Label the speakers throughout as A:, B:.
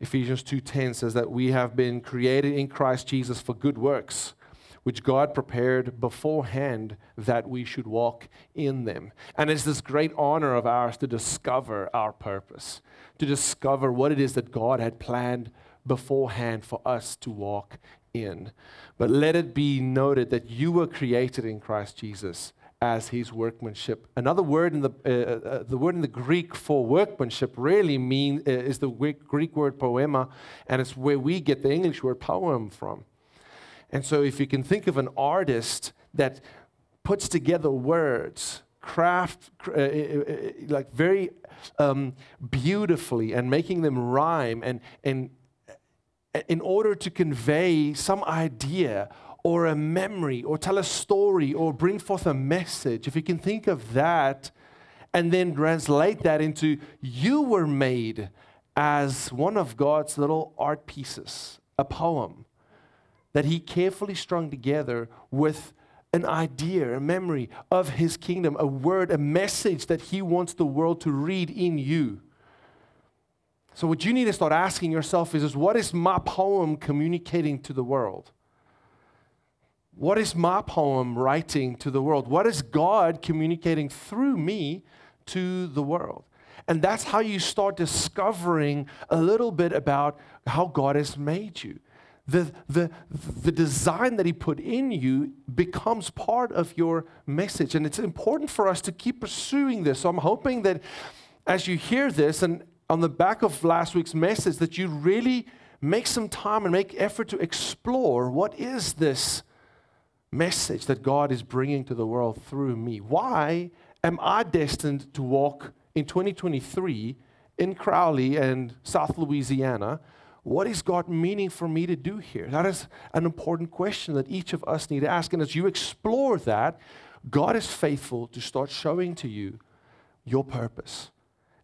A: Ephesians 2:10 says that we have been created in Christ Jesus for good works, which God prepared beforehand that we should walk in them. And it's this great honor of ours to discover our purpose, to discover what it is that God had planned beforehand for us to walk in. But let it be noted that you were created in Christ Jesus as his workmanship. Another word in the, uh, uh, uh, the word in the Greek for workmanship really mean, uh, is the Greek word poema, and it's where we get the English word poem from. And so if you can think of an artist that puts together words, craft, uh, uh, like very um, beautifully and making them rhyme and, and in order to convey some idea or a memory or tell a story or bring forth a message, if you can think of that and then translate that into you were made as one of God's little art pieces, a poem that He carefully strung together with an idea, a memory of His kingdom, a word, a message that He wants the world to read in you. So, what you need to start asking yourself is, is what is my poem communicating to the world? What is my poem writing to the world? What is God communicating through me to the world? And that's how you start discovering a little bit about how God has made you. The, the, the design that He put in you becomes part of your message. And it's important for us to keep pursuing this. So I'm hoping that as you hear this, and on the back of last week's message, that you really make some time and make effort to explore what is this message that God is bringing to the world through me. Why am I destined to walk in 2023 in Crowley and South Louisiana? What is God meaning for me to do here? That is an important question that each of us need to ask. And as you explore that, God is faithful to start showing to you your purpose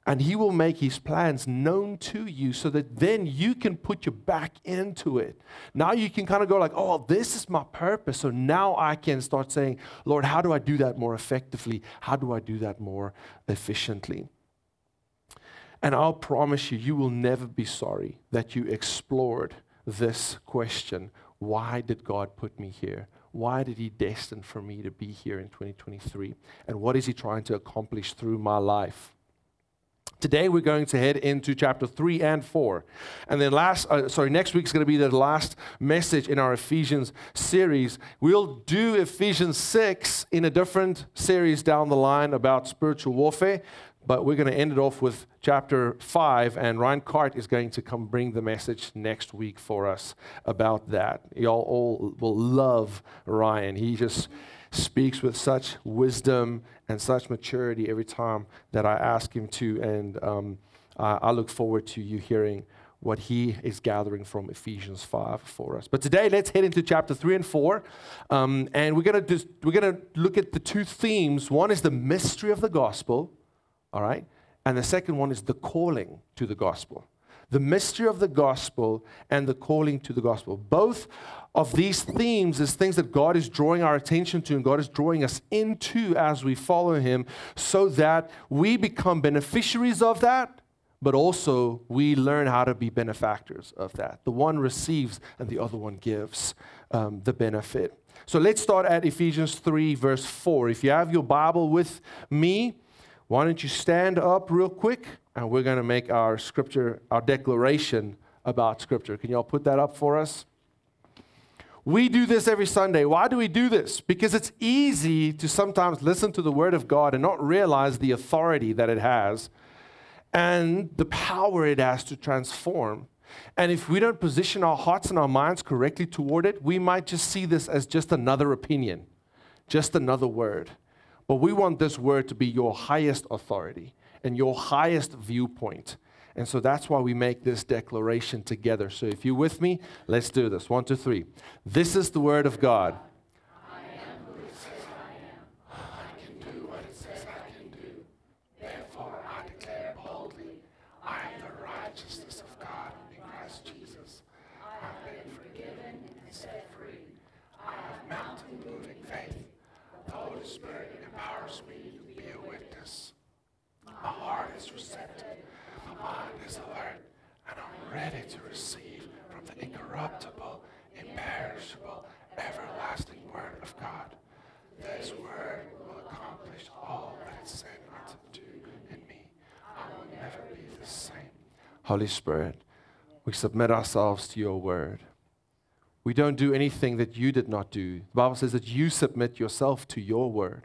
A: and he will make his plans known to you so that then you can put your back into it. Now you can kind of go like, "Oh, this is my purpose." So now I can start saying, "Lord, how do I do that more effectively? How do I do that more efficiently?" And I'll promise you, you will never be sorry that you explored this question. Why did God put me here? Why did He destine for me to be here in 2023? And what is He trying to accomplish through my life? Today we're going to head into chapter 3 and 4. And then last uh, sorry, next week's going to be the last message in our Ephesians series. We'll do Ephesians 6 in a different series down the line about spiritual warfare, but we're going to end it off with chapter 5 and Ryan Cart is going to come bring the message next week for us about that. Y'all all will love Ryan. He just speaks with such wisdom and such maturity every time that I ask him to. And um, I, I look forward to you hearing what he is gathering from Ephesians 5 for us. But today, let's head into chapter 3 and 4. Um, and we're going to we're going to look at the two themes. One is the mystery of the gospel, all right? And the second one is the calling to the gospel. The mystery of the gospel and the calling to the gospel. Both of these themes is things that God is drawing our attention to and God is drawing us into as we follow Him so that we become beneficiaries of that, but also we learn how to be benefactors of that. The one receives and the other one gives um, the benefit. So let's start at Ephesians 3, verse 4. If you have your Bible with me, why don't you stand up real quick and we're going to make our scripture, our declaration about scripture. Can y'all put that up for us? We do this every Sunday. Why do we do this? Because it's easy to sometimes listen to the Word of God and not realize the authority that it has and the power it has to transform. And if we don't position our hearts and our minds correctly toward it, we might just see this as just another opinion, just another word. But we want this word to be your highest authority and your highest viewpoint. And so that's why we make this declaration together. So if you're with me, let's do this. One, two, three. This is the word of God. Holy Spirit, we submit ourselves to your Word. We don't do anything that you did not do. The Bible says that you submit yourself to your Word.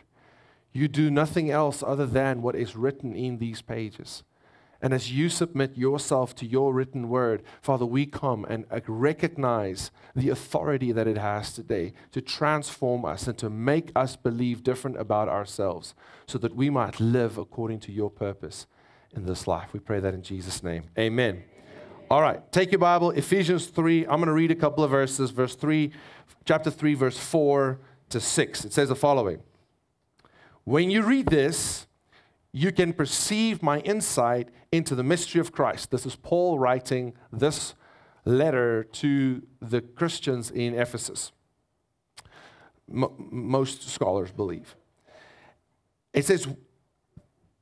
A: You do nothing else other than what is written in these pages. And as you submit yourself to your written word, Father, we come and uh, recognize the authority that it has today to transform us and to make us believe different about ourselves so that we might live according to your purpose in this life. We pray that in Jesus' name. Amen. All right, take your Bible, Ephesians 3. I'm going to read a couple of verses, verse 3, chapter 3, verse 4 to 6. It says the following When you read this, you can perceive my insight into the mystery of Christ. This is Paul writing this letter to the Christians in Ephesus. M- most scholars believe. It says,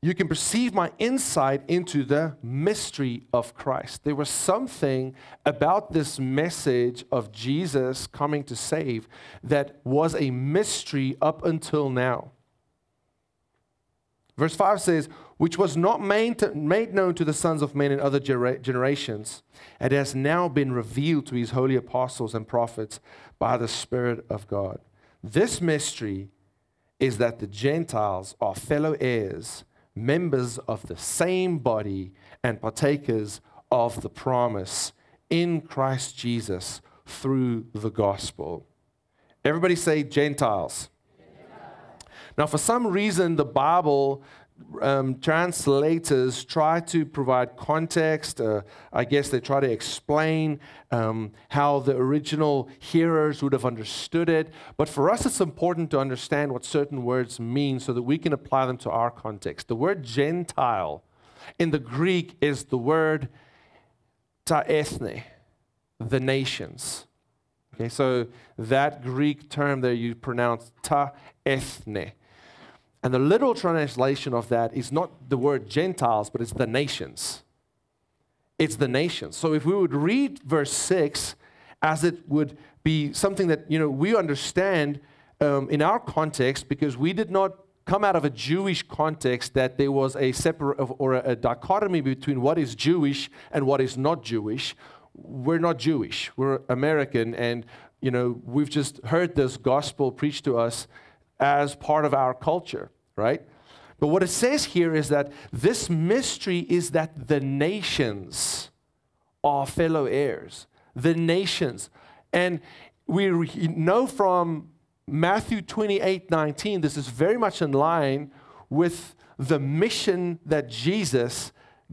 A: You can perceive my insight into the mystery of Christ. There was something about this message of Jesus coming to save that was a mystery up until now. Verse 5 says, which was not made, to, made known to the sons of men in other generations, and has now been revealed to his holy apostles and prophets by the Spirit of God. This mystery is that the Gentiles are fellow heirs, members of the same body, and partakers of the promise in Christ Jesus through the gospel. Everybody say Gentiles. Now, for some reason, the Bible um, translators try to provide context. Uh, I guess they try to explain um, how the original hearers would have understood it. But for us, it's important to understand what certain words mean so that we can apply them to our context. The word Gentile in the Greek is the word ta ethne, the nations. Okay, so that Greek term there you pronounce ta ethne. And the literal translation of that is not the word Gentiles, but it's the nations. It's the nations. So if we would read verse 6 as it would be something that you know we understand um, in our context because we did not come out of a Jewish context that there was a separate or a, a dichotomy between what is Jewish and what is not Jewish. We're not Jewish. We're American, and you know we've just heard this gospel preached to us as part of our culture right? But what it says here is that this mystery is that the nations are fellow heirs. The nations. And we know from Matthew 28 19, this is very much in line with the mission that Jesus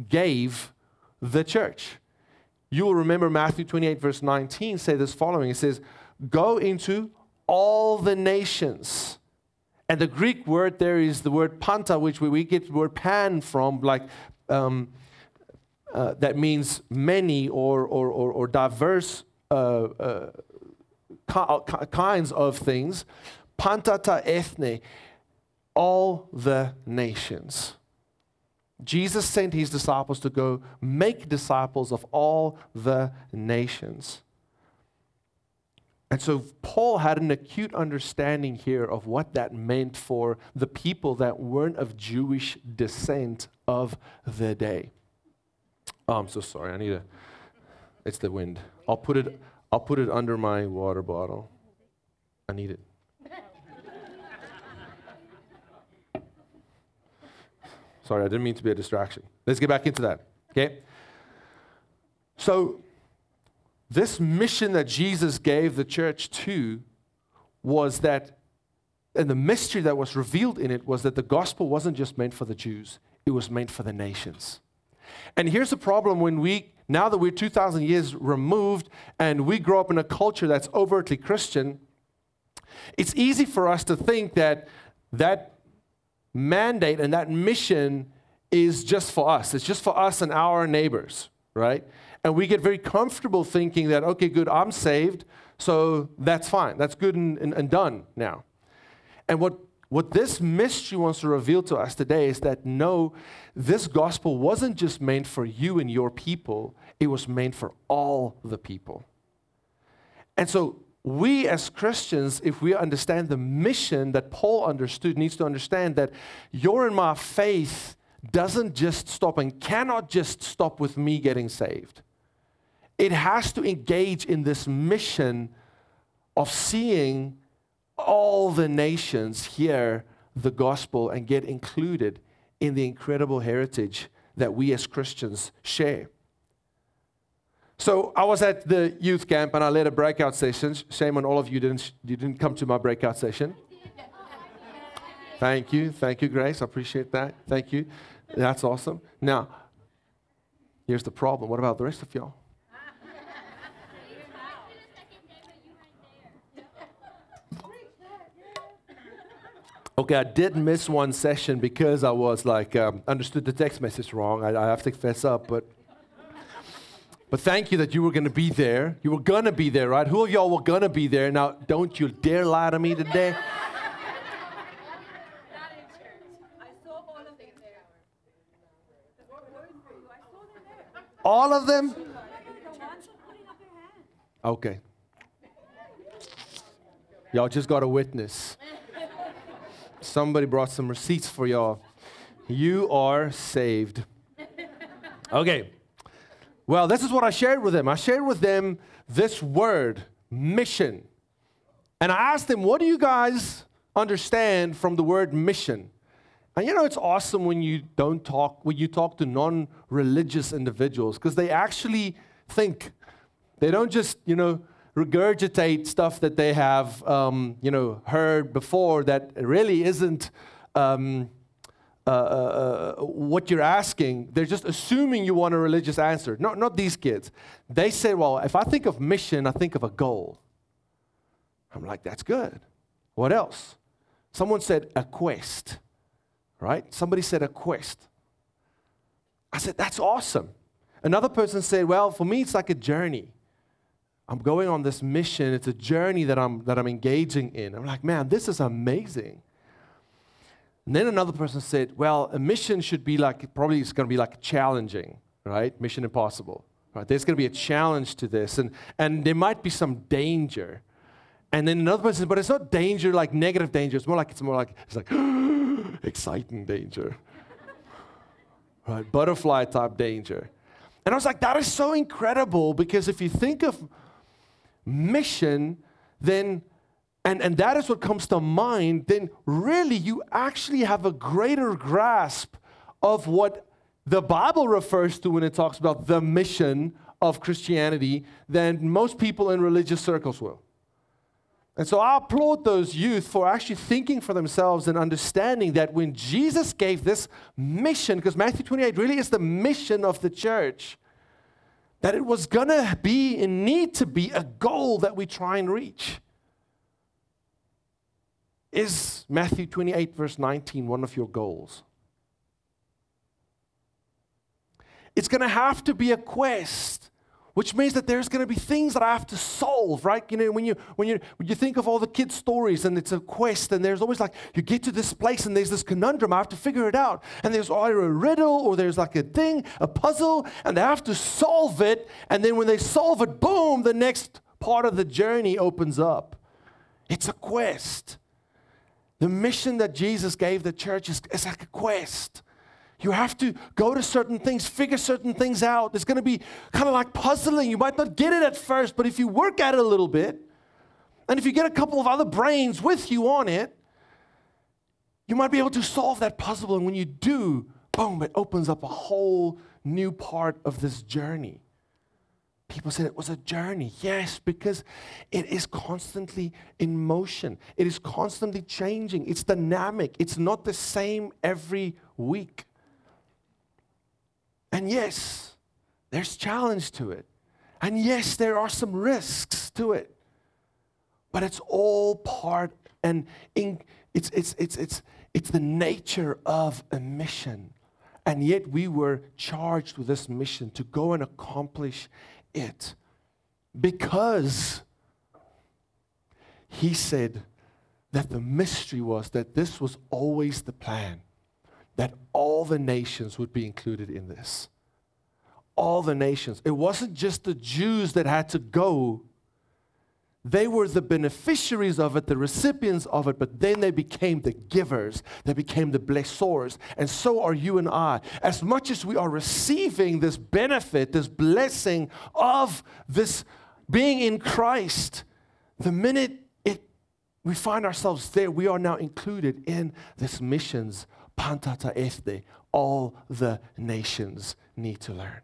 A: gave the church. You will remember Matthew 28, verse 19, say this following It says, Go into all the nations and the Greek word there is the word panta, which we, we get the word pan from, like um, uh, that means many or, or, or, or diverse uh, uh, uh kinds of things. Pantata ethne, all the nations. Jesus sent his disciples to go make disciples of all the nations. And so Paul had an acute understanding here of what that meant for the people that weren't of Jewish descent of the day. Oh, I'm so sorry. I need a. It's the wind. I'll put it. I'll put it under my water bottle. I need it. sorry, I didn't mean to be a distraction. Let's get back into that. Okay. So this mission that Jesus gave the church to was that, and the mystery that was revealed in it was that the gospel wasn't just meant for the Jews, it was meant for the nations. And here's the problem when we, now that we're 2,000 years removed and we grow up in a culture that's overtly Christian, it's easy for us to think that that mandate and that mission is just for us. It's just for us and our neighbors, right? And we get very comfortable thinking that, okay, good, I'm saved, so that's fine. That's good and, and, and done now. And what, what this mystery wants to reveal to us today is that no, this gospel wasn't just meant for you and your people, it was meant for all the people. And so, we as Christians, if we understand the mission that Paul understood, needs to understand that your and my faith doesn't just stop and cannot just stop with me getting saved. It has to engage in this mission of seeing all the nations hear the gospel and get included in the incredible heritage that we as Christians share. So I was at the youth camp and I led a breakout session. Shame on all of you didn't you didn't come to my breakout session. Thank you, thank you, Grace. I appreciate that. Thank you. That's awesome. Now, here's the problem. What about the rest of y'all? Okay, I did miss one session because I was like, um, understood the text message wrong. I, I have to fess up, but. But thank you that you were going to be there. You were going to be there, right? Who of y'all were going to be there? Now, don't you dare lie to me today. All of them? Okay. Y'all just got a witness. Somebody brought some receipts for y'all. You are saved. Okay. Well, this is what I shared with them. I shared with them this word, mission. And I asked them, what do you guys understand from the word mission? And you know, it's awesome when you don't talk, when you talk to non religious individuals, because they actually think. They don't just, you know, regurgitate stuff that they have, um, you know, heard before that really isn't um, uh, uh, uh, what you're asking. They're just assuming you want a religious answer. Not, not these kids. They say, well, if I think of mission, I think of a goal. I'm like, that's good. What else? Someone said a quest, right? Somebody said a quest. I said, that's awesome. Another person said, well, for me, it's like a journey. I'm going on this mission. It's a journey that I'm, that I'm engaging in. I'm like, man, this is amazing. And then another person said, well, a mission should be like, probably it's going to be like challenging, right? Mission impossible, right? There's going to be a challenge to this, and, and there might be some danger. And then another person said, but it's not danger like negative danger. It's more like, it's more like, it's like exciting danger, right? Butterfly type danger. And I was like, that is so incredible because if you think of mission, then, and, and that is what comes to mind, then really you actually have a greater grasp of what the Bible refers to when it talks about the mission of Christianity than most people in religious circles will. And so I applaud those youth for actually thinking for themselves and understanding that when Jesus gave this mission, because Matthew 28 really is the mission of the church, that it was going to be and need to be a goal that we try and reach. Is Matthew 28, verse 19, one of your goals? It's going to have to be a quest which means that there's going to be things that I have to solve, right? You know, when you when you when you think of all the kids' stories and it's a quest, and there's always like you get to this place and there's this conundrum, I have to figure it out, and there's either a riddle or there's like a thing, a puzzle, and they have to solve it, and then when they solve it, boom, the next part of the journey opens up. It's a quest. The mission that Jesus gave the church is, is like a quest. You have to go to certain things, figure certain things out. It's going to be kind of like puzzling. You might not get it at first, but if you work at it a little bit, and if you get a couple of other brains with you on it, you might be able to solve that puzzle. And when you do, boom, it opens up a whole new part of this journey. People said it was a journey. Yes, because it is constantly in motion, it is constantly changing, it's dynamic, it's not the same every week. And yes, there's challenge to it. And yes, there are some risks to it. But it's all part and in, it's, it's, it's, it's, it's the nature of a mission. And yet we were charged with this mission to go and accomplish it because he said that the mystery was that this was always the plan that all the nations would be included in this. all the nations. It wasn't just the Jews that had to go, they were the beneficiaries of it, the recipients of it, but then they became the givers. They became the blessors. And so are you and I. As much as we are receiving this benefit, this blessing of this being in Christ, the minute we find ourselves there, we are now included in this missions, pantata ethne, all the nations need to learn.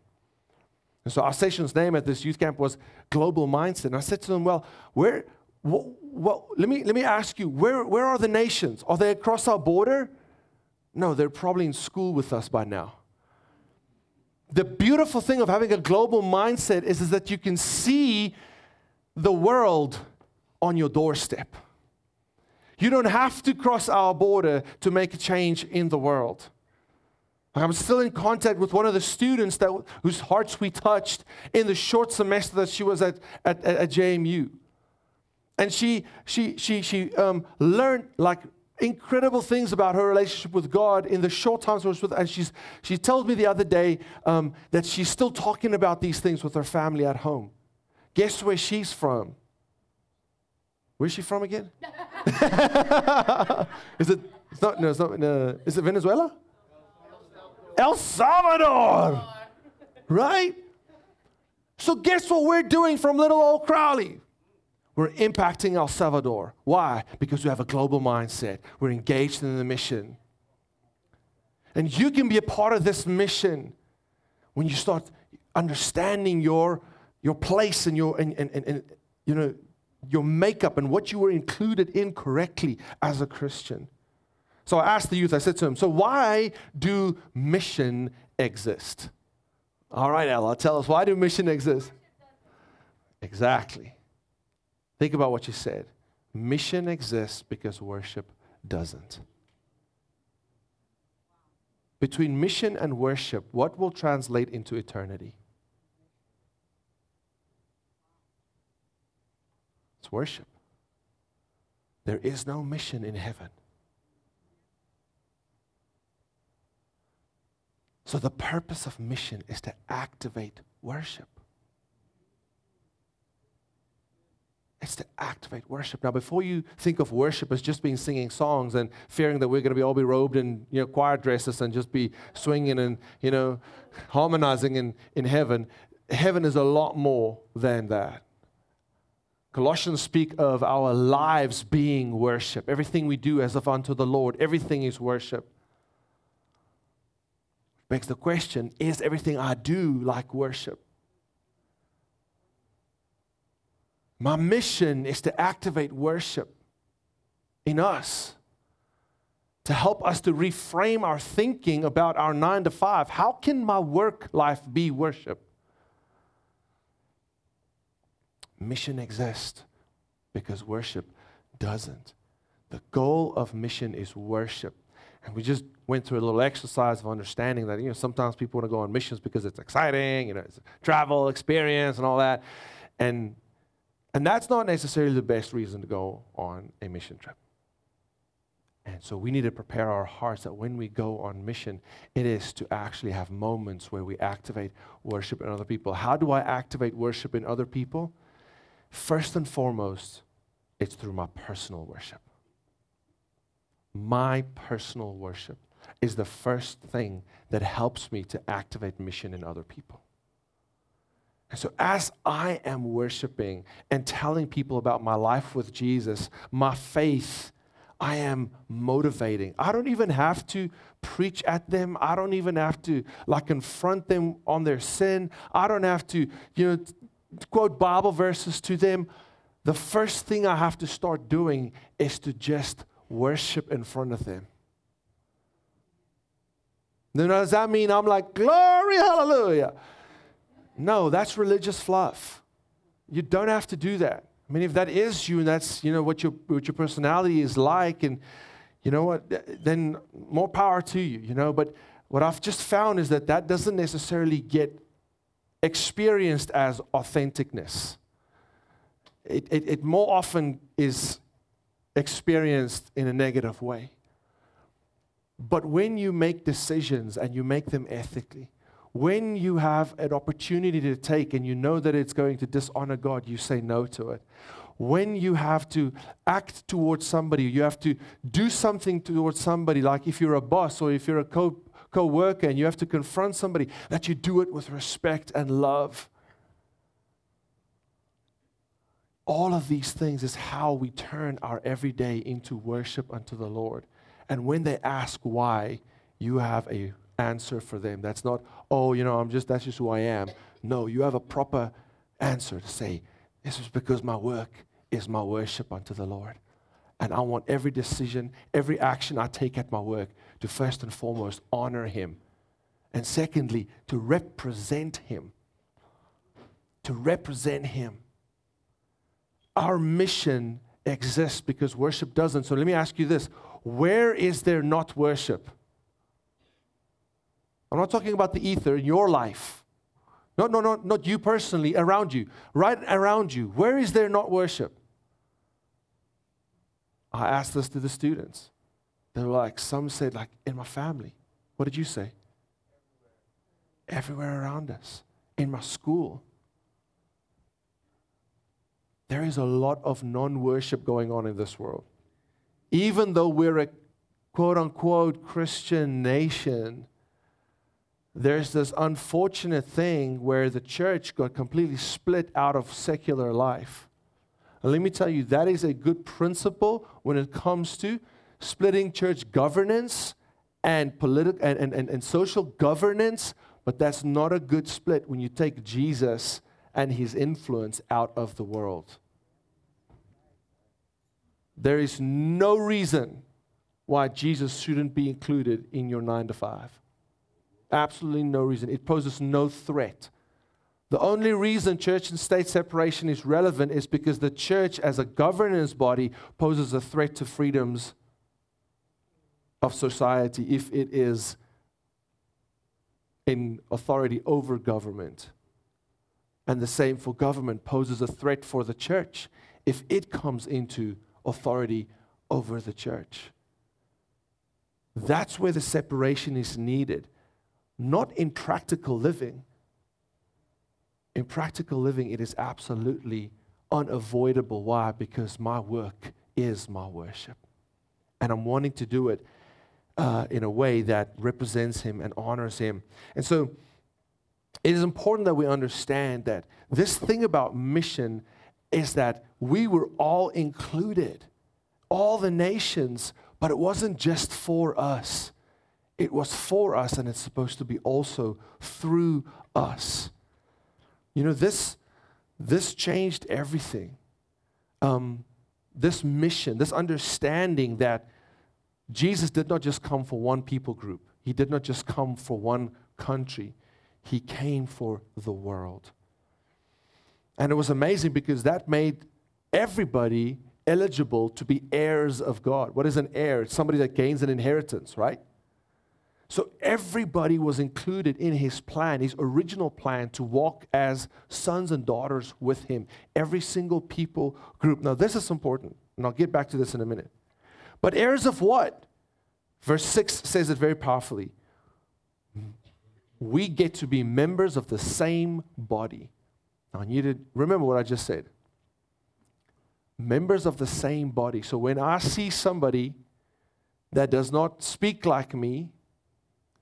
A: And so our station's name at this youth camp was Global Mindset. And I said to them, well, where, well, let, me, let me ask you, where, where are the nations? Are they across our border? No, they're probably in school with us by now. The beautiful thing of having a global mindset is, is that you can see the world on your doorstep. You don't have to cross our border to make a change in the world. I'm still in contact with one of the students that, whose hearts we touched in the short semester that she was at, at, at JMU. And she, she, she, she um, learned like incredible things about her relationship with God in the short time she was with. And she's, she told me the other day um, that she's still talking about these things with her family at home. Guess where she's from? Where's she from again? is it? It's not. No, it's not. No, is it Venezuela? El Salvador. Right? So, guess what we're doing from little old Crowley? We're impacting El Salvador. Why? Because we have a global mindset. We're engaged in the mission. And you can be a part of this mission when you start understanding your, your place and your and, and, and, and you know your makeup and what you were included in correctly as a Christian. So I asked the youth, I said to him, So why do mission exist? All right, Ella, tell us, why do mission exist? Exactly. Think about what you said. Mission exists because worship doesn't. Between mission and worship, what will translate into eternity? It's worship. There is no mission in heaven. So, the purpose of mission is to activate worship. It's to activate worship. Now, before you think of worship as just being singing songs and fearing that we're going to be all be robed in you know, choir dresses and just be swinging and you know harmonizing in, in heaven, heaven is a lot more than that. Colossians speak of our lives being worship. Everything we do as of unto the Lord, everything is worship begs the question is everything I do like worship? My mission is to activate worship in us, to help us to reframe our thinking about our nine to five. How can my work life be worship? Mission exists because worship doesn't. The goal of mission is worship. And we just went through a little exercise of understanding that, you know, sometimes people want to go on missions because it's exciting, you know, it's travel experience and all that. And, and that's not necessarily the best reason to go on a mission trip. And so we need to prepare our hearts that when we go on mission, it is to actually have moments where we activate worship in other people. How do I activate worship in other people? First and foremost, it's through my personal worship. My personal worship is the first thing that helps me to activate mission in other people. And so, as I am worshiping and telling people about my life with Jesus, my faith, I am motivating. I don't even have to preach at them. I don't even have to like confront them on their sin. I don't have to, you know, quote Bible verses to them. The first thing I have to start doing is to just worship in front of them. Then does that mean I'm like, glory, hallelujah? No, that's religious fluff. You don't have to do that. I mean, if that is you and that's, you know, what your, what your personality is like, and you know what, then more power to you, you know. But what I've just found is that that doesn't necessarily get experienced as authenticness. It, it, it more often is experienced in a negative way. But when you make decisions and you make them ethically, when you have an opportunity to take and you know that it's going to dishonor God, you say no to it. When you have to act towards somebody, you have to do something towards somebody, like if you're a boss or if you're a co worker and you have to confront somebody, that you do it with respect and love. All of these things is how we turn our everyday into worship unto the Lord. And when they ask why, you have a answer for them. That's not, oh, you know, I'm just, that's just who I am. No, you have a proper answer to say, this is because my work is my worship unto the Lord. And I want every decision, every action I take at my work to first and foremost honor Him. And secondly, to represent Him. To represent Him. Our mission exists because worship doesn't. So let me ask you this where is there not worship? I'm not talking about the ether in your life. No, no, no, not you personally, around you. Right around you. Where is there not worship? I asked this to the students. They were like, some said, like, in my family. What did you say? Everywhere, around us. In my school. There is a lot of non worship going on in this world. Even though we're a quote unquote Christian nation, there's this unfortunate thing where the church got completely split out of secular life. And let me tell you, that is a good principle when it comes to splitting church governance and, political and, and, and, and social governance, but that's not a good split when you take Jesus and his influence out of the world. There is no reason why Jesus shouldn't be included in your nine to five. Absolutely no reason. It poses no threat. The only reason church and state separation is relevant is because the church, as a governance body, poses a threat to freedoms of society if it is in authority over government. And the same for government poses a threat for the church if it comes into authority over the church. That's where the separation is needed not in practical living. In practical living, it is absolutely unavoidable. Why? Because my work is my worship. And I'm wanting to do it uh, in a way that represents Him and honors Him. And so it is important that we understand that this thing about mission is that we were all included, all the nations, but it wasn't just for us. It was for us, and it's supposed to be also through us. You know, this, this changed everything. Um, this mission, this understanding that Jesus did not just come for one people group, He did not just come for one country, He came for the world. And it was amazing because that made everybody eligible to be heirs of God. What is an heir? It's somebody that gains an inheritance, right? So everybody was included in his plan, his original plan to walk as sons and daughters with him. Every single people group. Now, this is important, and I'll get back to this in a minute. But heirs of what? Verse 6 says it very powerfully. We get to be members of the same body. Now, I need to remember what I just said. Members of the same body. So when I see somebody that does not speak like me,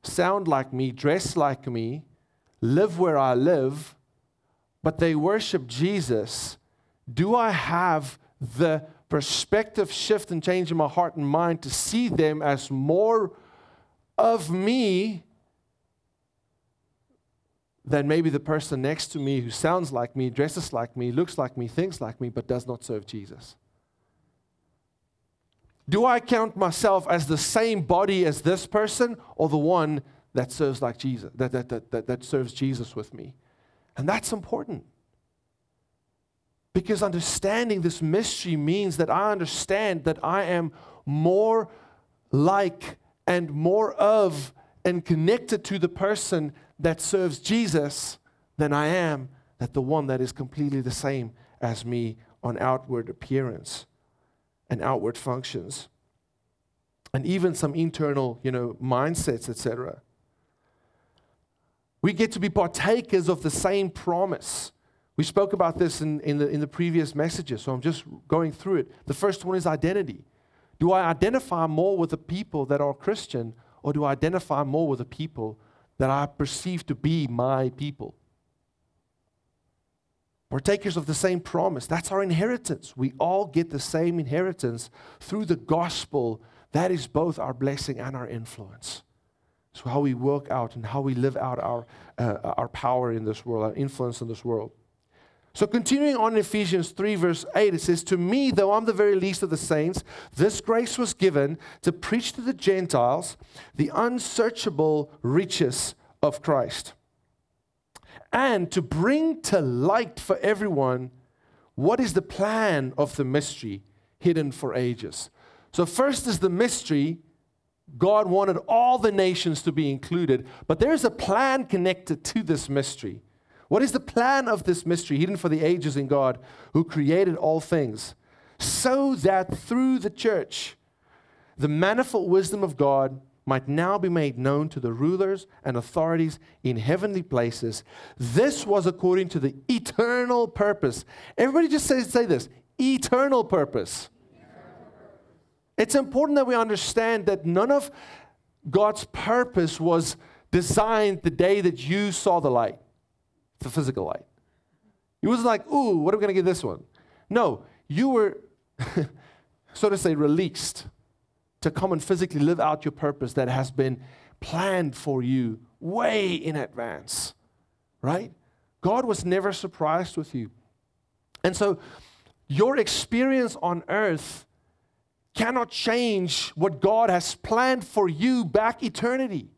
A: sound like me, dress like me, live where I live, but they worship Jesus, do I have the perspective shift and change in my heart and mind to see them as more of me than maybe the person next to me who sounds like me, dresses like me, looks like me, thinks like me, but does not serve Jesus? Do I count myself as the same body as this person or the one that serves like Jesus, that, that, that, that, serves Jesus with me? And that's important. Because understanding this mystery means that I understand that I am more like and more of and connected to the person that serves Jesus than I am that the one that is completely the same as me on outward appearance and outward functions and even some internal you know mindsets etc We get to be partakers of the same promise. We spoke about this in, in, the, in the previous messages, so I'm just going through it. The first one is identity. Do I identify more with the people that are Christian, or do I identify more with the people that I perceive to be my people? Partakers of the same promise. That's our inheritance. We all get the same inheritance through the gospel. That is both our blessing and our influence. So, how we work out and how we live out our, uh, our power in this world, our influence in this world. So, continuing on in Ephesians 3, verse 8, it says, To me, though I'm the very least of the saints, this grace was given to preach to the Gentiles the unsearchable riches of Christ, and to bring to light for everyone what is the plan of the mystery hidden for ages. So, first is the mystery. God wanted all the nations to be included, but there's a plan connected to this mystery. What is the plan of this mystery hidden for the ages in God who created all things? So that through the church, the manifold wisdom of God might now be made known to the rulers and authorities in heavenly places. This was according to the eternal purpose. Everybody just say, say this eternal purpose. It's important that we understand that none of God's purpose was designed the day that you saw the light the physical light. He wasn't like, ooh, what are we going to get this one? No, you were, so to say, released to come and physically live out your purpose that has been planned for you way in advance, right? God was never surprised with you. And so your experience on earth cannot change what God has planned for you back eternity.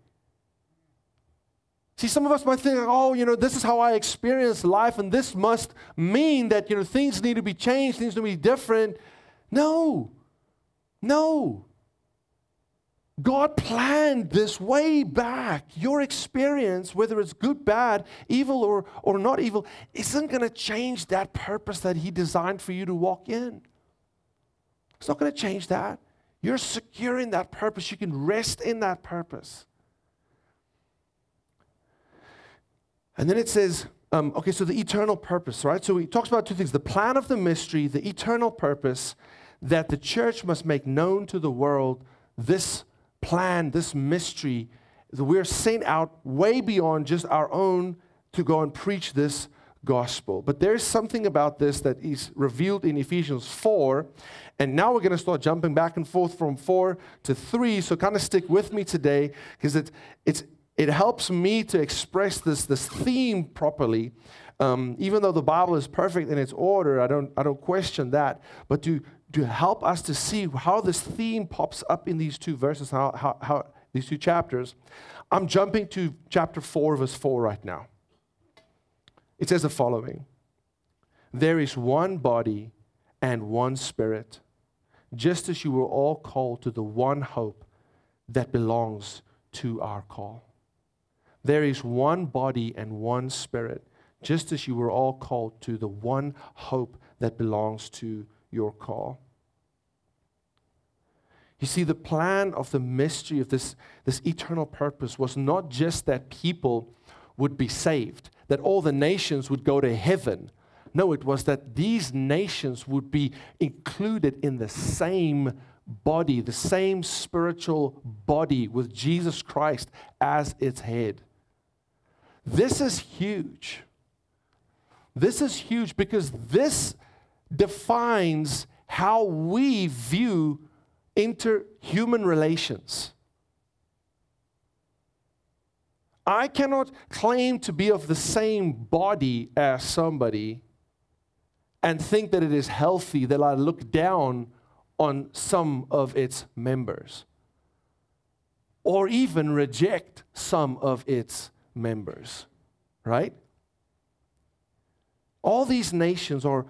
A: See, some of us might think, oh, you know, this is how I experience life, and this must mean that, you know, things need to be changed, things need to be different. No, no. God planned this way back. Your experience, whether it's good, bad, evil, or, or not evil, isn't going to change that purpose that He designed for you to walk in. It's not going to change that. You're secure in that purpose. You can rest in that purpose. And then it says, um, okay, so the eternal purpose, right? So he talks about two things the plan of the mystery, the eternal purpose that the church must make known to the world this plan, this mystery, that we're sent out way beyond just our own to go and preach this gospel. But there's something about this that is revealed in Ephesians 4. And now we're going to start jumping back and forth from 4 to 3. So kind of stick with me today because it's, it's, it helps me to express this, this theme properly. Um, even though the Bible is perfect in its order, I don't, I don't question that. But to, to help us to see how this theme pops up in these two verses, how, how, how these two chapters, I'm jumping to chapter 4, verse 4 right now. It says the following There is one body and one spirit, just as you were all called to the one hope that belongs to our call. There is one body and one spirit, just as you were all called to the one hope that belongs to your call. You see, the plan of the mystery of this, this eternal purpose was not just that people would be saved, that all the nations would go to heaven. No, it was that these nations would be included in the same body, the same spiritual body with Jesus Christ as its head. This is huge. This is huge because this defines how we view interhuman relations. I cannot claim to be of the same body as somebody and think that it is healthy that I look down on some of its members or even reject some of its members, right? All these nations are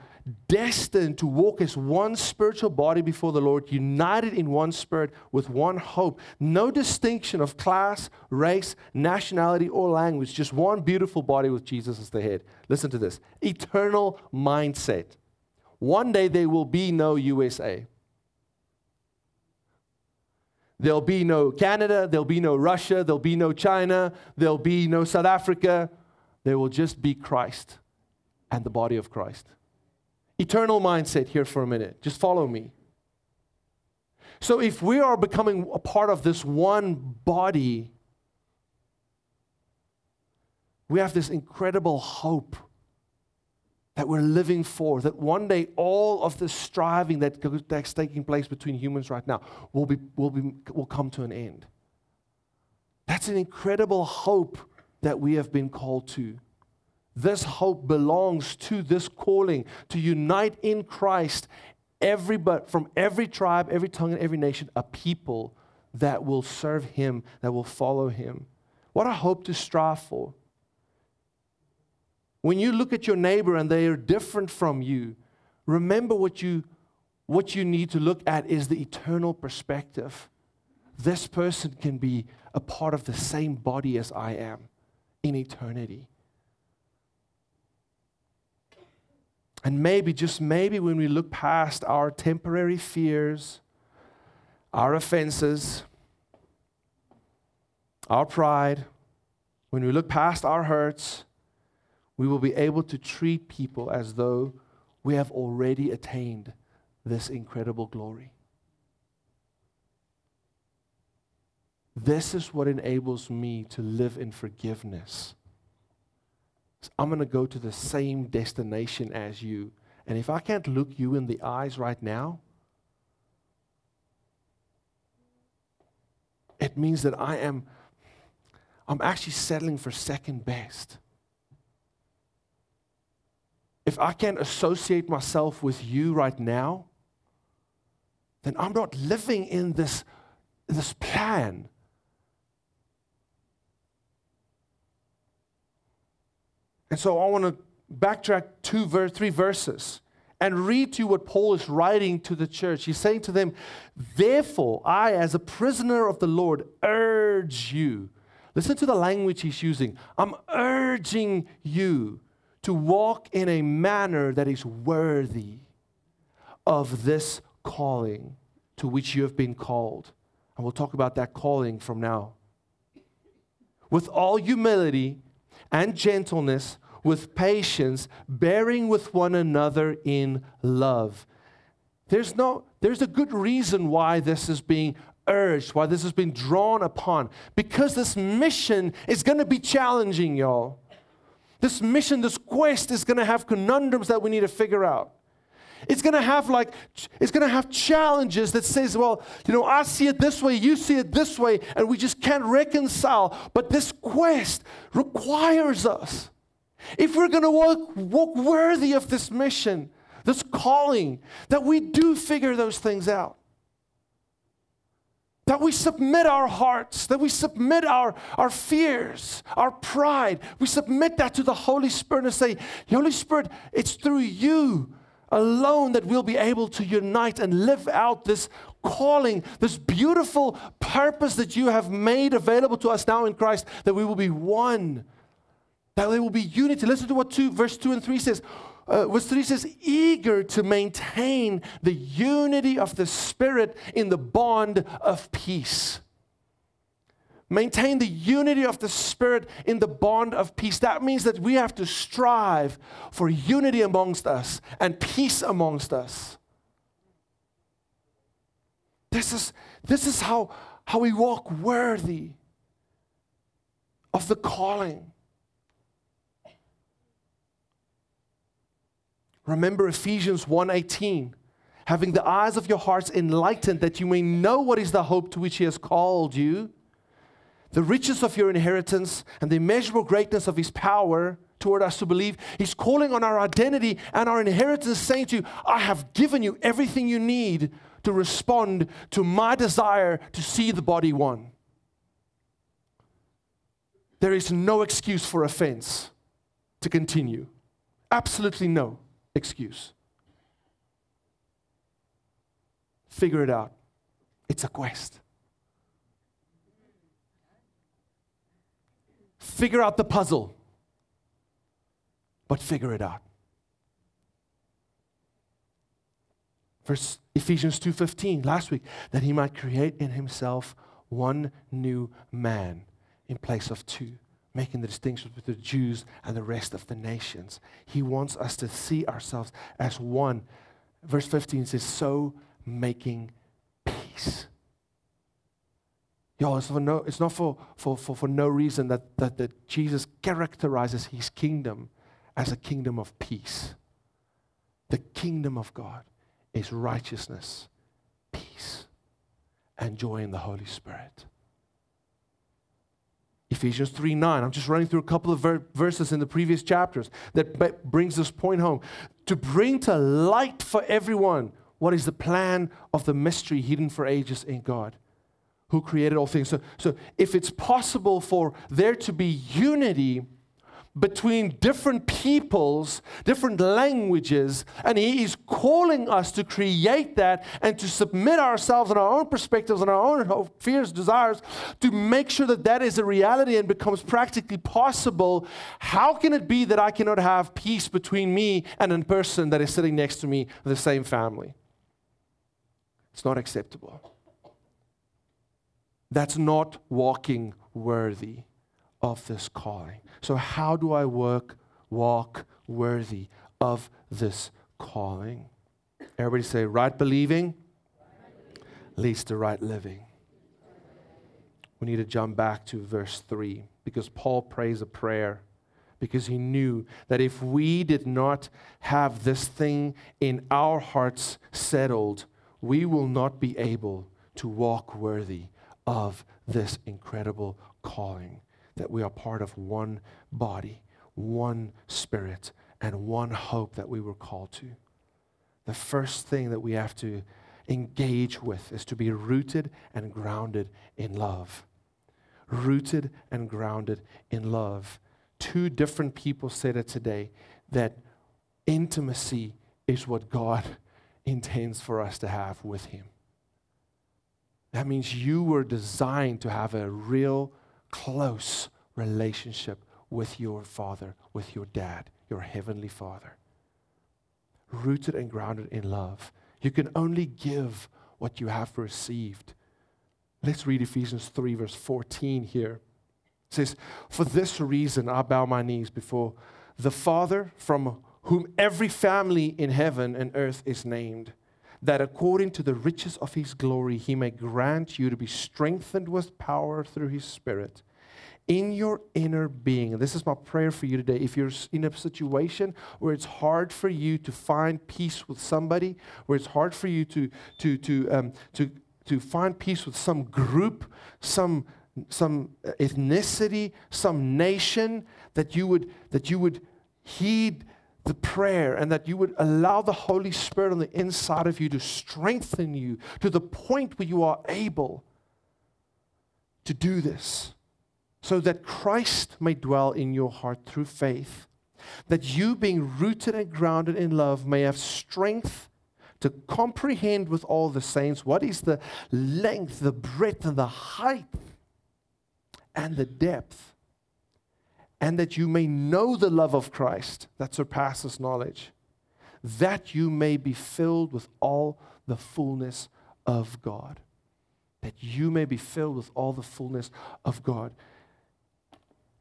A: destined to walk as one spiritual body before the Lord, united in one spirit with one hope. No distinction of class, race, nationality, or language, just one beautiful body with Jesus as the head. Listen to this eternal mindset. One day there will be no USA. There'll be no Canada, there'll be no Russia, there'll be no China, there'll be no South Africa. There will just be Christ and the body of Christ. Eternal mindset here for a minute. Just follow me. So, if we are becoming a part of this one body, we have this incredible hope that we're living for, that one day all of the striving that, that's taking place between humans right now will, be, will, be, will come to an end. That's an incredible hope that we have been called to. This hope belongs to this calling to unite in Christ everybody from every tribe, every tongue, and every nation, a people that will serve Him, that will follow Him. What a hope to strive for. When you look at your neighbor and they are different from you, remember what you, what you need to look at is the eternal perspective. This person can be a part of the same body as I am in eternity. And maybe, just maybe, when we look past our temporary fears, our offenses, our pride, when we look past our hurts, we will be able to treat people as though we have already attained this incredible glory. This is what enables me to live in forgiveness. So I'm going to go to the same destination as you. And if I can't look you in the eyes right now, it means that I am I'm actually settling for second best if I can't associate myself with you right now, then I'm not living in this, this plan. And so I want to backtrack two, ver- three verses and read to you what Paul is writing to the church. He's saying to them, Therefore, I, as a prisoner of the Lord, urge you. Listen to the language he's using. I'm urging you to walk in a manner that is worthy of this calling to which you have been called. And we'll talk about that calling from now. With all humility and gentleness, with patience, bearing with one another in love. There's no there's a good reason why this is being urged, why this has been drawn upon. Because this mission is going to be challenging, y'all. This mission, this quest is going to have conundrums that we need to figure out. It's going to have like it's going to have challenges that says, well, you know, I see it this way, you see it this way, and we just can't reconcile. But this quest requires us. If we're going to walk, walk worthy of this mission, this calling, that we do figure those things out that we submit our hearts, that we submit our, our fears, our pride. We submit that to the Holy Spirit and say, Holy Spirit, it's through you alone that we'll be able to unite and live out this calling, this beautiful purpose that you have made available to us now in Christ, that we will be one, that there will be unity. Listen to what two, verse 2 and 3 says uh, 3 says, eager to maintain the unity of the Spirit in the bond of peace. Maintain the unity of the Spirit in the bond of peace. That means that we have to strive for unity amongst us and peace amongst us. This is, this is how, how we walk worthy of the calling. Remember Ephesians 1:18, having the eyes of your hearts enlightened that you may know what is the hope to which he has called you, the riches of your inheritance and the immeasurable greatness of his power toward us to believe. He's calling on our identity and our inheritance, saying to you, I have given you everything you need to respond to my desire to see the body one. There is no excuse for offense to continue. Absolutely no excuse. Figure it out. It's a quest. Figure out the puzzle, but figure it out. Verse Ephesians 2:15 last week that he might create in himself one new man in place of two, making the distinction between the Jews and the rest of the nations. He wants us to see ourselves as one. Verse 15 says, so making peace. Y'all, it's, for no, it's not for, for, for, for no reason that, that, that Jesus characterizes his kingdom as a kingdom of peace. The kingdom of God is righteousness, peace, and joy in the Holy Spirit. Ephesians 3 9. I'm just running through a couple of ver- verses in the previous chapters that b- brings this point home. To bring to light for everyone what is the plan of the mystery hidden for ages in God who created all things. So, so if it's possible for there to be unity between different peoples, different languages, and He is calling us to create that and to submit ourselves and our own perspectives and our own fears, desires, to make sure that that is a reality and becomes practically possible. How can it be that I cannot have peace between me and a person that is sitting next to me, the same family? It's not acceptable. That's not walking worthy of this calling. So, how do I work, walk worthy of this calling? Everybody say, right believing leads to right living. We need to jump back to verse 3 because Paul prays a prayer because he knew that if we did not have this thing in our hearts settled, we will not be able to walk worthy of this incredible calling that we are part of one body, one spirit, and one hope that we were called to. The first thing that we have to engage with is to be rooted and grounded in love. Rooted and grounded in love. Two different people said it today that intimacy is what God intends for us to have with Him. That means you were designed to have a real close relationship with your Father, with your Dad, your Heavenly Father. Rooted and grounded in love. You can only give what you have received. Let's read Ephesians 3, verse 14 here. It says, For this reason I bow my knees before the Father, from whom every family in heaven and earth is named that according to the riches of his glory, he may grant you to be strengthened with power through his Spirit in your inner being. And this is my prayer for you today. If you're in a situation where it's hard for you to find peace with somebody, where it's hard for you to, to, to, um, to, to find peace with some group, some, some ethnicity, some nation, that you would, that you would heed the prayer and that you would allow the Holy Spirit on the inside of you to strengthen you to the point where you are able to do this. So that Christ may dwell in your heart through faith, that you, being rooted and grounded in love, may have strength to comprehend with all the saints what is the length, the breadth, and the height, and the depth and that you may know the love of Christ that surpasses knowledge, that you may be filled with all the fullness of God. That you may be filled with all the fullness of God.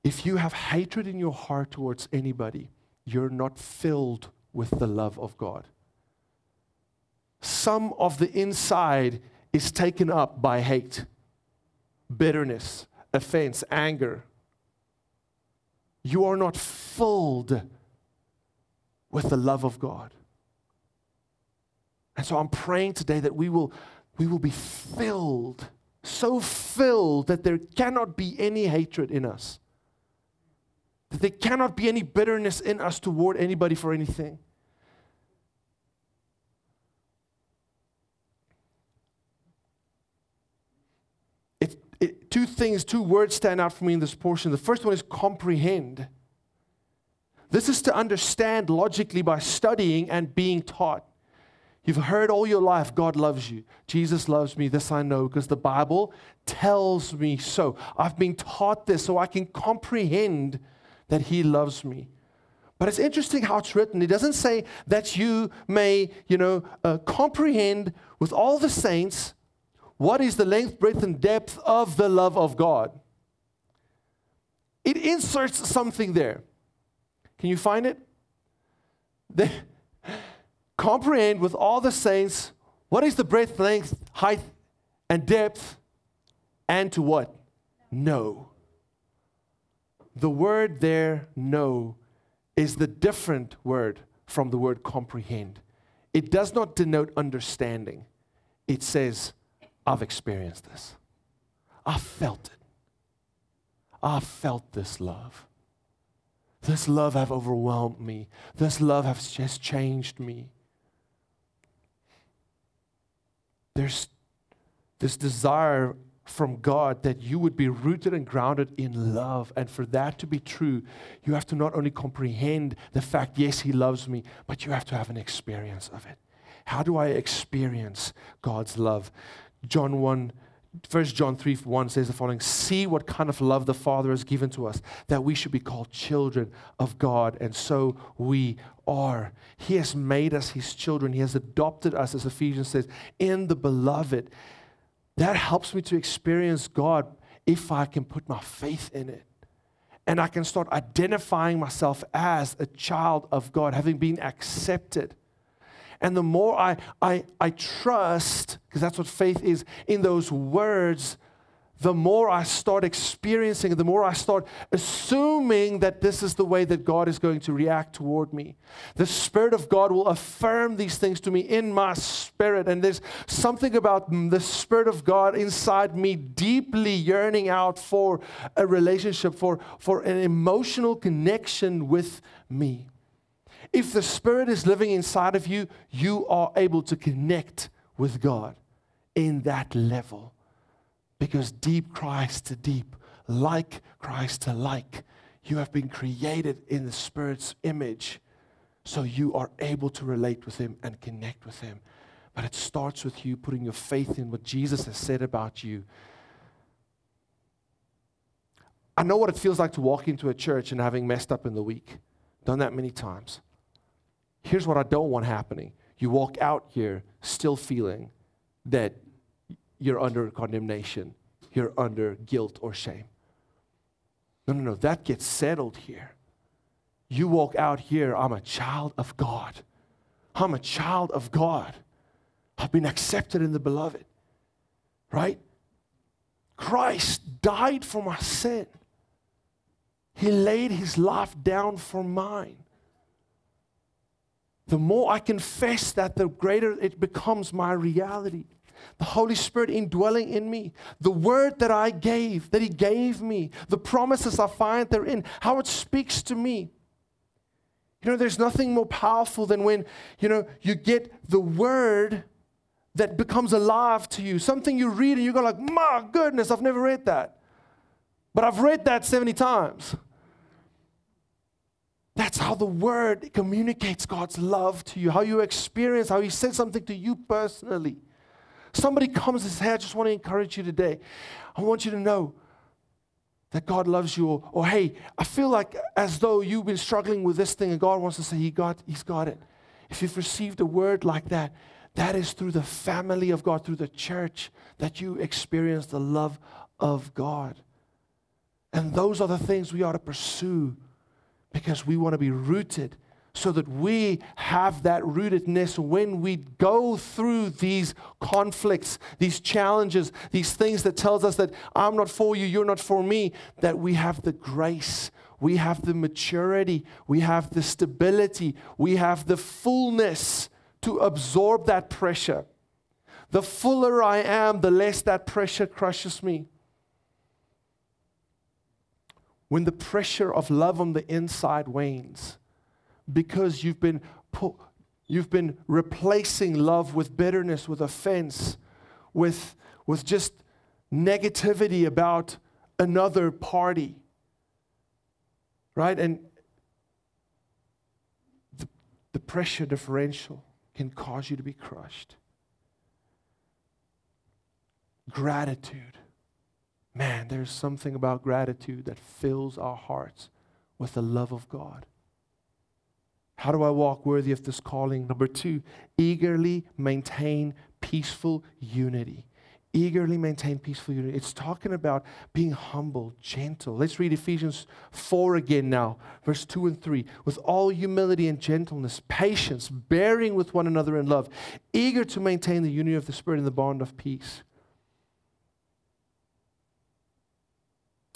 A: If you have hatred in your heart towards anybody, you're not filled with the love of God. Some of the inside is taken up by hate, bitterness, offense, anger, you are not filled with the love of God. And so I'm praying today that we will, we will be filled, so filled that there cannot be any hatred in us, that there cannot be any bitterness in us toward anybody for anything. It, two things, two words stand out for me in this portion. The first one is comprehend. This is to understand logically by studying and being taught. You've heard all your life, God loves you. Jesus loves me. This I know because the Bible tells me so. I've been taught this so I can comprehend that He loves me. But it's interesting how it's written. It doesn't say that you may, you know, uh, comprehend with all the saints what is the length, breadth, and depth of the love of God. It inserts something there. Can you find it? They comprehend with all the saints what is the breadth, length, height, and depth, and to what? Know. The word there, know, is the different word from the word comprehend. It does not denote understanding, it says, I've experienced this. I felt it. I felt this love. This love have overwhelmed me. This love has just changed me. There's this desire from God that you would be rooted and grounded in love. And for that to be true, you have to not only comprehend the fact, yes, He loves me, but you have to have an experience of it. How do I experience God's love? John 1, 1 John 3 1 says the following See what kind of love the Father has given to us, that we should be called children of God, and so we are. He has made us His children, He has adopted us, as Ephesians says, in the beloved. That helps me to experience God if I can put my faith in it. And I can start identifying myself as a child of God, having been accepted. And the more I, I, I trust, because that's what faith is, in those words the more I start experiencing, the more I start assuming that this is the way that God is going to react toward me. The Spirit of God will affirm these things to me in my spirit. And there's something about the Spirit of God inside me deeply yearning out for a relationship, for, for an emotional connection with me. If the Spirit is living inside of you, you are able to connect with God in that level. Because deep cries to deep, like cries to like. You have been created in the Spirit's image, so you are able to relate with Him and connect with Him. But it starts with you putting your faith in what Jesus has said about you. I know what it feels like to walk into a church and having messed up in the week. Done that many times. Here's what I don't want happening. You walk out here still feeling that you're under condemnation, you're under guilt or shame. No, no, no, that gets settled here. You walk out here, I'm a child of God. I'm a child of God. I've been accepted in the beloved, right? Christ died for my sin. He laid his life down for mine. The more I confess that, the greater it becomes my reality the Holy Spirit indwelling in me, the word that I gave, that He gave me, the promises I find therein, how it speaks to me. You know, there's nothing more powerful than when, you know, you get the word that becomes alive to you. Something you read and you go like, my goodness, I've never read that. But I've read that 70 times. That's how the word communicates God's love to you, how you experience, how He says something to you personally. Somebody comes and says, Hey, I just want to encourage you today. I want you to know that God loves you. Or, or, hey, I feel like as though you've been struggling with this thing and God wants to say, he got, He's got it. If you've received a word like that, that is through the family of God, through the church, that you experience the love of God. And those are the things we ought to pursue because we want to be rooted so that we have that rootedness when we go through these conflicts, these challenges, these things that tells us that I'm not for you, you're not for me, that we have the grace, we have the maturity, we have the stability, we have the fullness to absorb that pressure. The fuller I am, the less that pressure crushes me. When the pressure of love on the inside wanes, because you've been, you've been replacing love with bitterness, with offense, with, with just negativity about another party. Right? And the, the pressure differential can cause you to be crushed. Gratitude. Man, there's something about gratitude that fills our hearts with the love of God. How do I walk worthy of this calling? Number two, eagerly maintain peaceful unity. Eagerly maintain peaceful unity. It's talking about being humble, gentle. Let's read Ephesians 4 again now, verse 2 and 3. With all humility and gentleness, patience, bearing with one another in love, eager to maintain the unity of the Spirit in the bond of peace.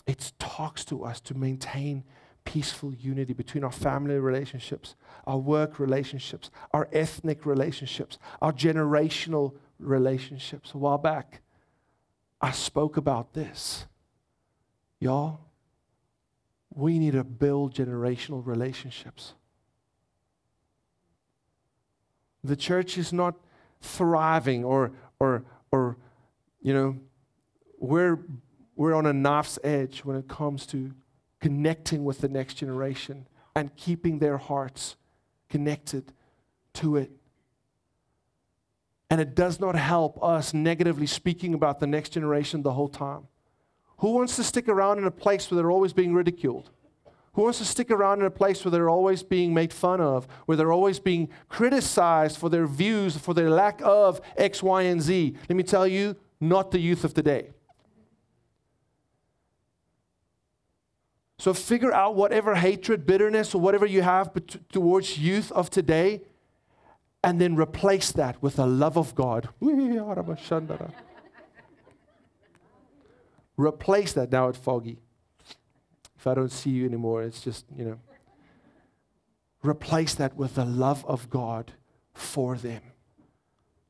A: It talks to us to maintain peaceful unity between our family relationships, our work relationships, our ethnic relationships, our generational relationships. A while back, I spoke about this. Y'all, we need to build generational relationships. The church is not thriving or, or, or you know, we're, we're on a knife's edge when it comes to connecting with the next generation and keeping their hearts connected to it. And it does not help us negatively speaking about the next generation the whole time. Who wants to stick around in a place where they're always being ridiculed? Who wants to stick around in a place where they're always being made fun of, where they're always being criticized for their views, for their lack of X, Y, and Z? Let me tell you, not the youth of today. So figure out whatever hatred, bitterness, or whatever you have towards youth of today, and then replace that with the love of God. replace that. Now it's foggy. If I don't see you anymore, it's just, you know. Replace that with the love of God for them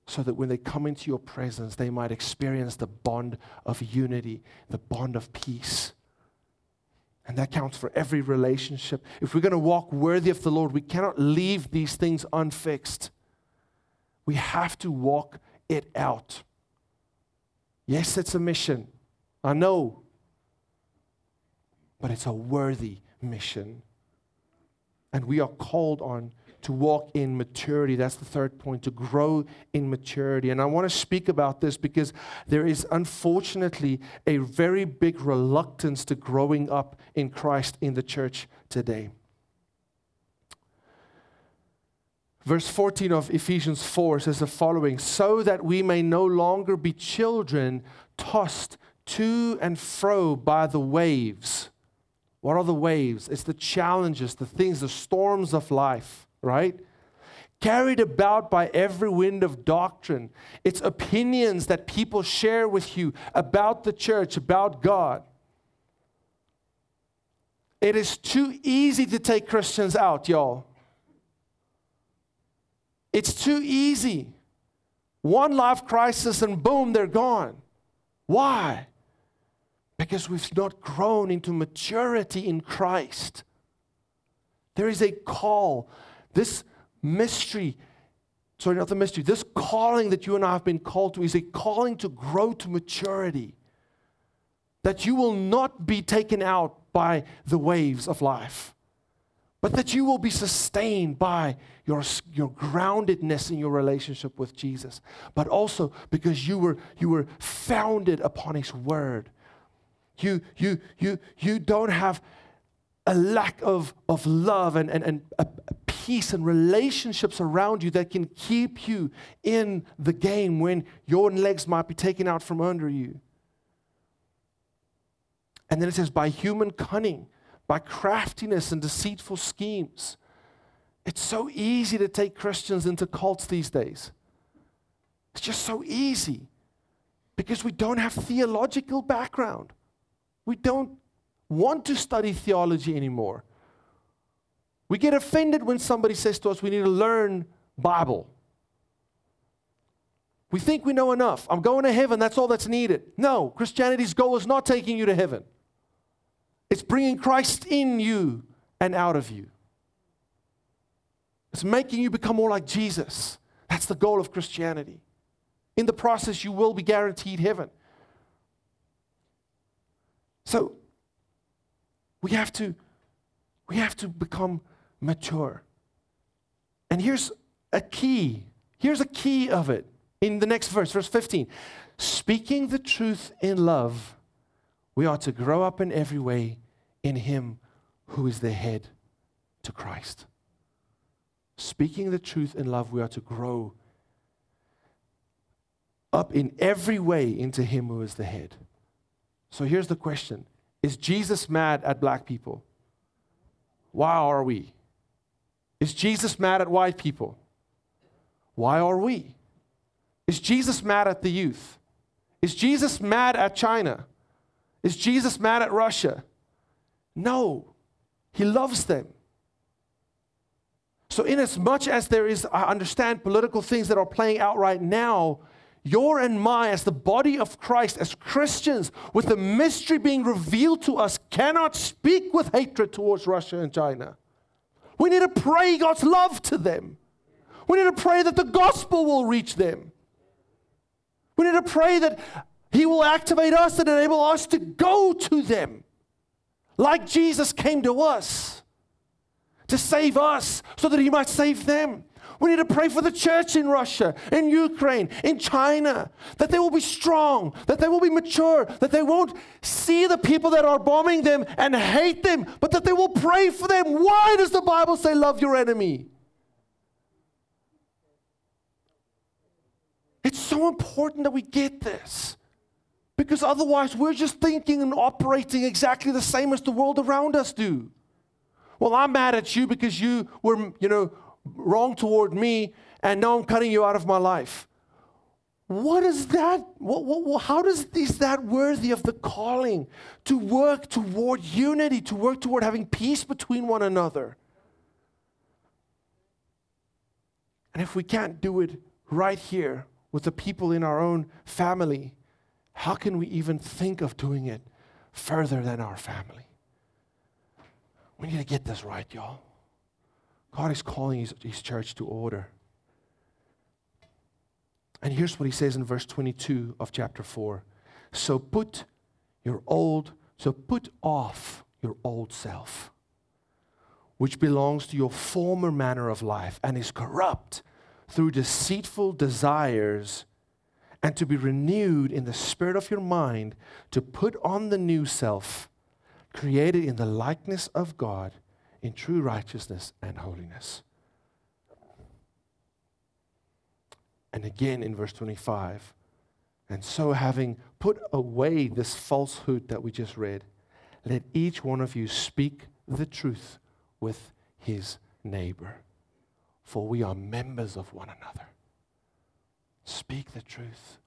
A: so that when they come into your presence, they might experience the bond of unity, the bond of peace. And that counts for every relationship. If we're going to walk worthy of the Lord, we cannot leave these things unfixed. We have to walk it out. Yes, it's a mission. I know. But it's a worthy mission. And we are called on to walk in maturity. That's the third point, to grow in maturity. And I want to speak about this because there is unfortunately a very big reluctance to growing up in Christ in the church today. Verse 14 of Ephesians 4 says the following So that we may no longer be children tossed to and fro by the waves. What are the waves? It's the challenges, the things, the storms of life right? Carried about by every wind of doctrine. It's opinions that people share with you about the church, about God. It is too easy to take Christians out, y'all. It's too easy. One life crisis and boom, they're gone. Why? Because we've not grown into maturity in Christ. There is a call this mystery, sorry, not the mystery, this calling that you and I have been called to is a calling to grow to maturity. That you will not be taken out by the waves of life, but that you will be sustained by your, your groundedness in your relationship with Jesus, but also because you were, you were founded upon His Word. You, you, you, you don't have a lack of, of love and, and, and a, a peace and relationships around you that can keep you in the game when your legs might be taken out from under you. And then it says, by human cunning, by craftiness and deceitful schemes. It's so easy to take Christians into cults these days. It's just so easy because we don't have theological background. We don't want to study theology anymore. We get offended when somebody says to us, we need to learn Bible. We think we know enough. I'm going to heaven, that's all that's needed. No, Christianity's goal is not taking you to heaven, it's bringing Christ in you and out of you. It's making you become more like Jesus. That's the goal of Christianity. In the process, you will be guaranteed heaven. So, we have to, we have to become mature. And here's a key. Here's a key of it in the next verse, verse 15. Speaking the truth in love, we are to grow up in every way in Him who is the head to Christ. speaking the truth in love, we are to grow up in every way into Him who is the head. So here's the question Is Jesus mad at black people? Why are we? Is Jesus mad at white people? Why are we? Is Jesus mad at the youth? Is Jesus mad at China? Is Jesus mad at Russia? No, he loves them. So, in as much as there is, I understand political things that are playing out right now, your and my, as the body of Christ, as Christians, with the mystery being revealed to us, cannot speak with hatred towards Russia and China. We need to pray God's love to them. We need to pray that the gospel will reach them. We need to pray that He will activate us and enable us to go to them like Jesus came to us to save us so that He might save them. We need to pray for the church in Russia, in Ukraine, in China, that they will be strong, that they will be mature, that they won't see the people that are bombing them and hate them, but that they will pray for them. Why does the Bible say, Love your enemy? It's so important that we get this. Because otherwise, we're just thinking and operating exactly the same as the world around us do. Well, I'm mad at you because you were, you know, wrong toward me, and now I'm cutting you out of my life. What is that? What, what, how does is that worthy of the calling to work toward unity, to work toward having peace between one another? And if we can't do it right here with the people in our own family, how can we even think of doing it further than our family? We need to get this right, y'all. God is calling his, his church to order. And here's what he says in verse 22 of chapter 4. So put your old, so put off your old self, which belongs to your former manner of life and is corrupt through deceitful desires, and to be renewed in the spirit of your mind, to put on the new self, created in the likeness of God in true righteousness and holiness. And again in verse 25, and so having put away this falsehood that we just read, let each one of you speak the truth with his neighbor, for we are members of one another. Speak the truth.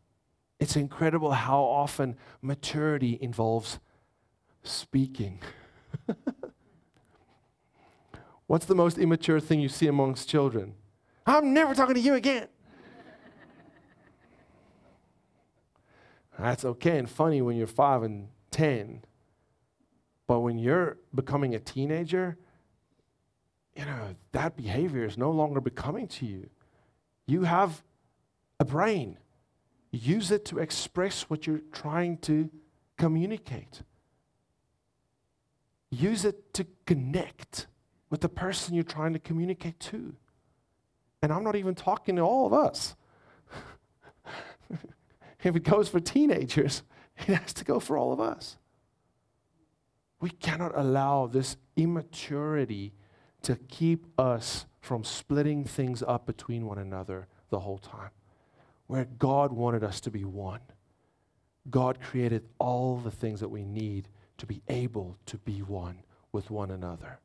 A: It's incredible how often maturity involves speaking. What's the most immature thing you see amongst children? I'm never talking to you again. That's okay and funny when you're five and 10. But when you're becoming a teenager, you know, that behavior is no longer becoming to you. You have a brain. Use it to express what you're trying to communicate. Use it to connect with the person you're trying to communicate to. And I'm not even talking to all of us. if it goes for teenagers, it has to go for all of us. We cannot allow this immaturity to keep us from splitting things up between one another the whole time. Where God wanted us to be one. God created all the things that we need to be able to be one with one another.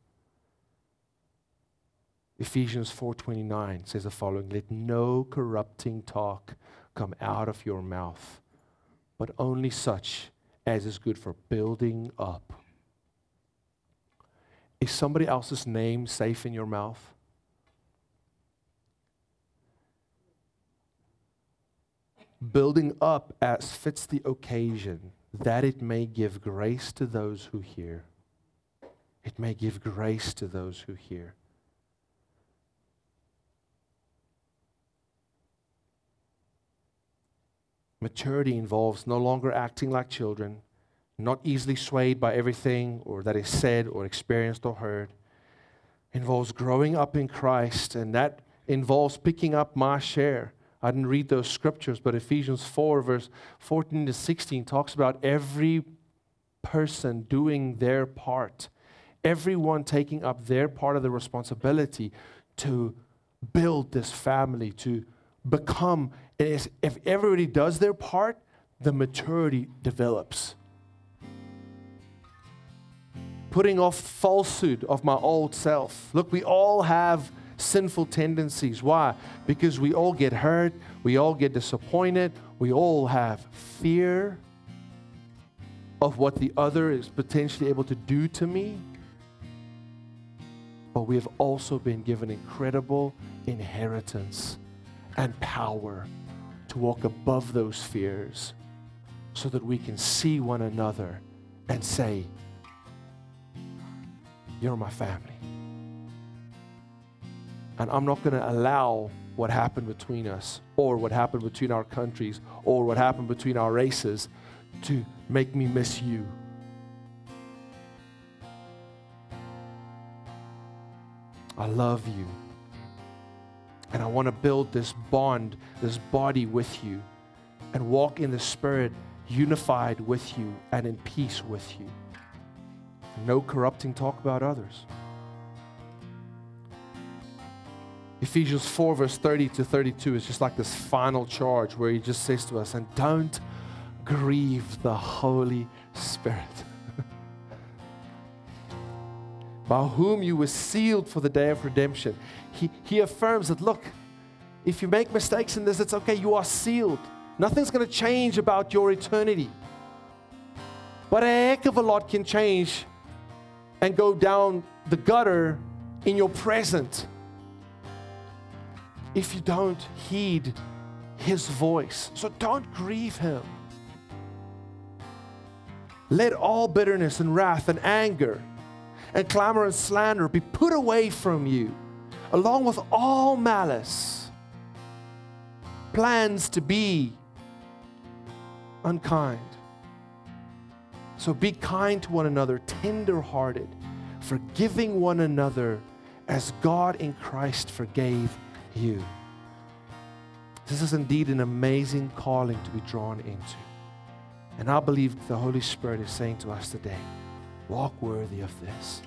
A: Ephesians 4:29 says the following, let no corrupting talk come out of your mouth, but only such as is good for building up. Is somebody else's name safe in your mouth? Building up as fits the occasion, that it may give grace to those who hear. It may give grace to those who hear. Maturity involves no longer acting like children, not easily swayed by everything or that is said or experienced or heard. It involves growing up in Christ, and that involves picking up my share. I didn't read those scriptures, but Ephesians 4, verse 14 to 16, talks about every person doing their part, everyone taking up their part of the responsibility to build this family to become, if everybody does their part, the maturity develops. Putting off falsehood of my old self. Look, we all have sinful tendencies. Why? Because we all get hurt, we all get disappointed, we all have fear of what the other is potentially able to do to me. But we have also been given incredible inheritance and power to walk above those fears so that we can see one another and say, You're my family. And I'm not going to allow what happened between us, or what happened between our countries, or what happened between our races to make me miss you. I love you. And I want to build this bond, this body with you, and walk in the Spirit, unified with you and in peace with you. No corrupting talk about others. Ephesians 4, verse 30 to 32 is just like this final charge where he just says to us, and don't grieve the Holy Spirit, by whom you were sealed for the day of redemption. He, he affirms that, look, if you make mistakes in this, it's okay, you are sealed. Nothing's going to change about your eternity. But a heck of a lot can change and go down the gutter in your present if you don't heed his voice. So don't grieve him. Let all bitterness and wrath and anger and clamor and slander be put away from you, along with all malice, plans to be unkind. So be kind to one another, tender hearted, forgiving one another as God in Christ forgave you. This is indeed an amazing calling to be drawn into. And I believe the Holy Spirit is saying to us today walk worthy of this.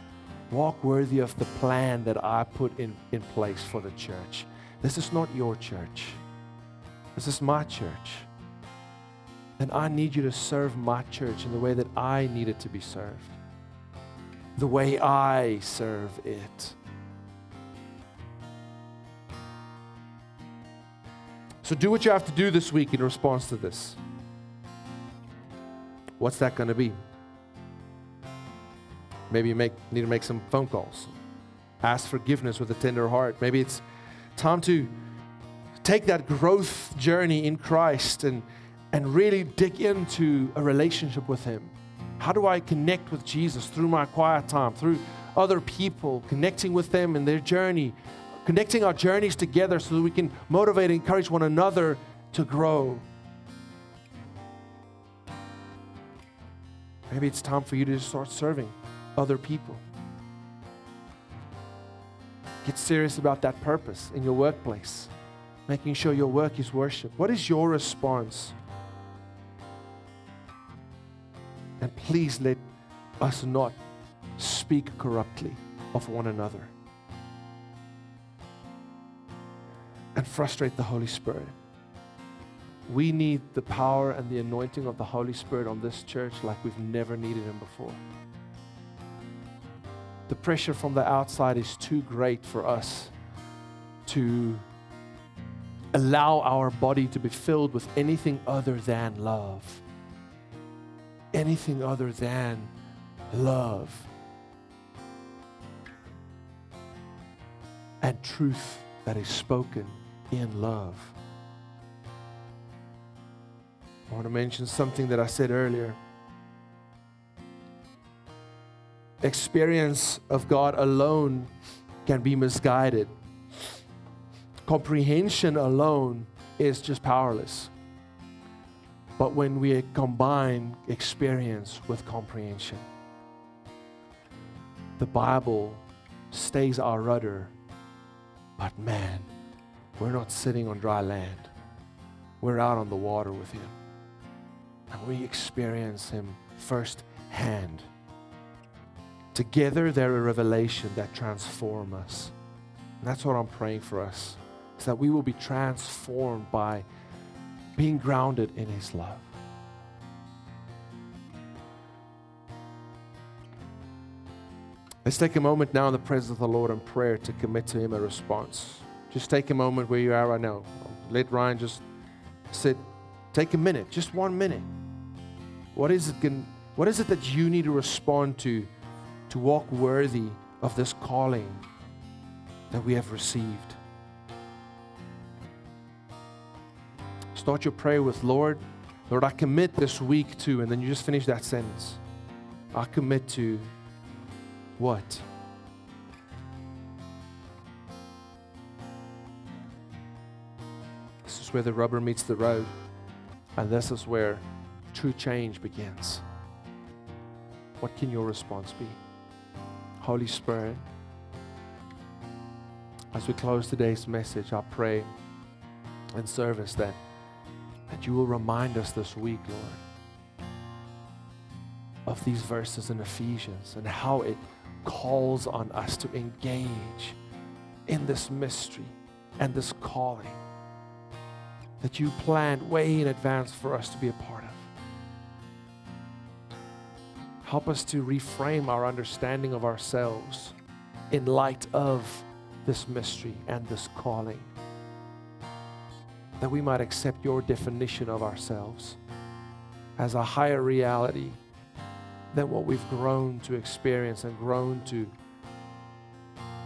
A: Walk worthy of the plan that I put in, in place for the church. This is not your church, this is my church. And I need you to serve my church in the way that I need it to be served, the way I serve it. So do what you have to do this week in response to this. What's that going to be? Maybe you make, need to make some phone calls. Ask forgiveness with a tender heart. Maybe it's time to take that growth journey in Christ and, and really dig into a relationship with Him. How do I connect with Jesus through my quiet time, through other people, connecting with them in their journey, connecting our journeys together so that we can motivate and encourage one another to grow. Maybe it's time for you to start serving other people. Get serious about that purpose in your workplace, making sure your work is worship. What is your response? And please let us not speak corruptly of one another. and frustrate the Holy Spirit. We need the power and the anointing of the Holy Spirit on this church like we've never needed Him before. The pressure from the outside is too great for us to allow our body to be filled with anything other than love. Anything other than love and truth that is spoken in love. I want to mention something that I said earlier. Experience of God alone can be misguided. Comprehension alone is just powerless. But when we combine experience with comprehension, the Bible stays our rudder. But man, we're not sitting on dry land. We're out on the water with Him. And we experience Him firsthand. Together, they're a revelation that transform us. And that's what I'm praying for us, is that we will be transformed by being grounded in His love. Let's take a moment now in the presence of the Lord in prayer to commit to Him a response. Just take a moment where you are right now. Let Ryan just sit. Take a minute, just one minute. What is it, can, what is it that you need to respond to to walk worthy of this calling that we have received? Start your prayer with Lord, Lord, I commit this week to, and then you just finish that sentence. I commit to what? This is where the rubber meets the road, and this is where true change begins. What can your response be? Holy Spirit, as we close today's message, I pray and service that, that you will remind us this week, Lord, of these verses in Ephesians and how it calls on us to engage in this mystery and this calling that you planned way in advance for us to be a part Help us to reframe our understanding of ourselves in light of this mystery and this calling. That we might accept your definition of ourselves as a higher reality than what we've grown to experience and grown to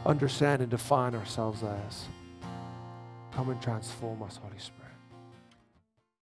A: understand and define ourselves as. Come and transform us, Holy Spirit.